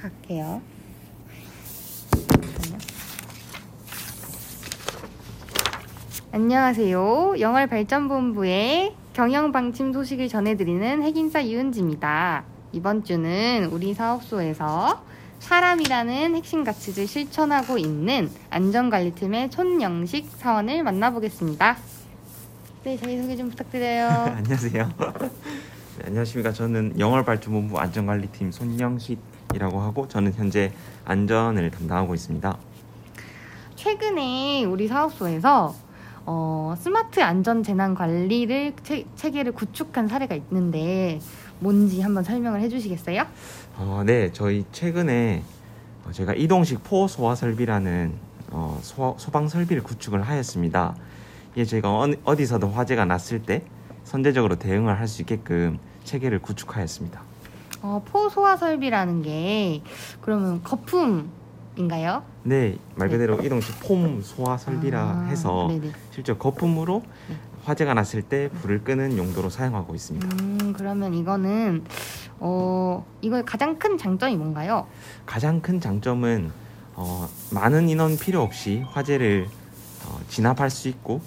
갈게요. 잠깐만요. 안녕하세요. 영월 발전본부의 경영 방침 소식을 전해드리는 핵인사 유은지입니다. 이번 주는 우리 사업소에서 사람이라는 핵심 가치를 실천하고 있는 안전관리팀의 손영식 사원을 만나보겠습니다. 네, 자기소개 좀 부탁드려요. 안녕하세요. 네, 안녕하십니까. 저는 영월발전본부 안전관리팀 손영식 이라고 하고 저는 현재 안전을 담당하고 있습니다. 최근에 우리 사업소에서 어, 스마트 안전 재난 관리를 체, 체계를 구축한 사례가 있는데 뭔지 한번 설명을 해주시겠어요? 어, 네, 저희 최근에 어, 저희가 이동식 포 소화 설비라는 어, 소, 소방 설비를 구축을 하였습니다. 이게 저희가 어, 어디서든 화재가 났을 때 선제적으로 대응을 할 수 있게끔 체계를 구축하였습니다. 어, 포소화 설비라는 게 그러면 거품인가요? 네, 말 그대로 이동식 폼 소화 설비라 아, 해서 네네. 실제 거품으로 네. 화재가 났을 때 불을 끄는 용도로 사용하고 있습니다. 음, 그러면 이거는 어, 이거의 가장 큰 장점이 뭔가요? 가장 큰 장점은 어, 많은 인원 필요 없이 화재를 어, 진압할 수 있고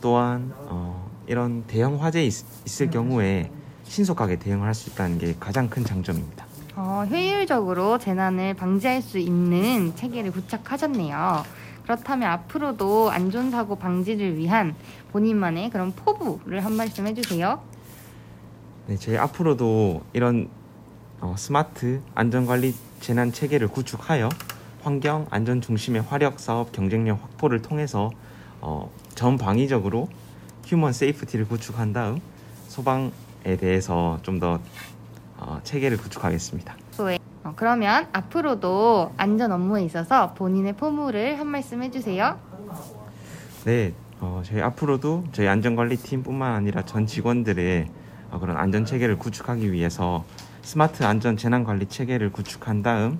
또한 어, 이런 대형 화재 있, 있을 음. 경우에 신속하게 대응을 할수 있다는 게 가장 큰 장점입니다. 어, 효율적으로 재난을 방지할 수 있는 체계를 구축하셨네요. 그렇다면 앞으로도 안전사고 방지를 위한 본인만의 그런 포부를 한 말씀 해주세요. 네, 저희 앞으로도 이런 어, 스마트 안전관리 재난 체계를 구축하여 환경 안전 중심의 화력 사업 경쟁력 확보를 통해서 어, 전방위적으로 human safety를 구축한 다음 소방에 대해서 좀더 어, 체계를 구축하겠습니다. 어, 그러면 앞으로도 안전 업무에 있어서 본인의 포부를 한 말씀 해주세요. 네, 어, 저희 앞으로도 저희 안전관리팀뿐만 아니라 전 직원들의 어, 그런 안전 체계를 구축하기 위해서 스마트 안전 재난 관리 체계를 구축한 다음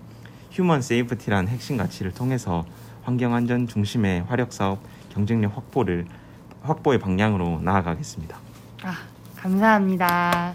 human safety라는 핵심 가치를 통해서 환경 안전 중심의 화력 사업 경쟁력 확보를 확보의 방향으로 나아가겠습니다. 아, 감사합니다.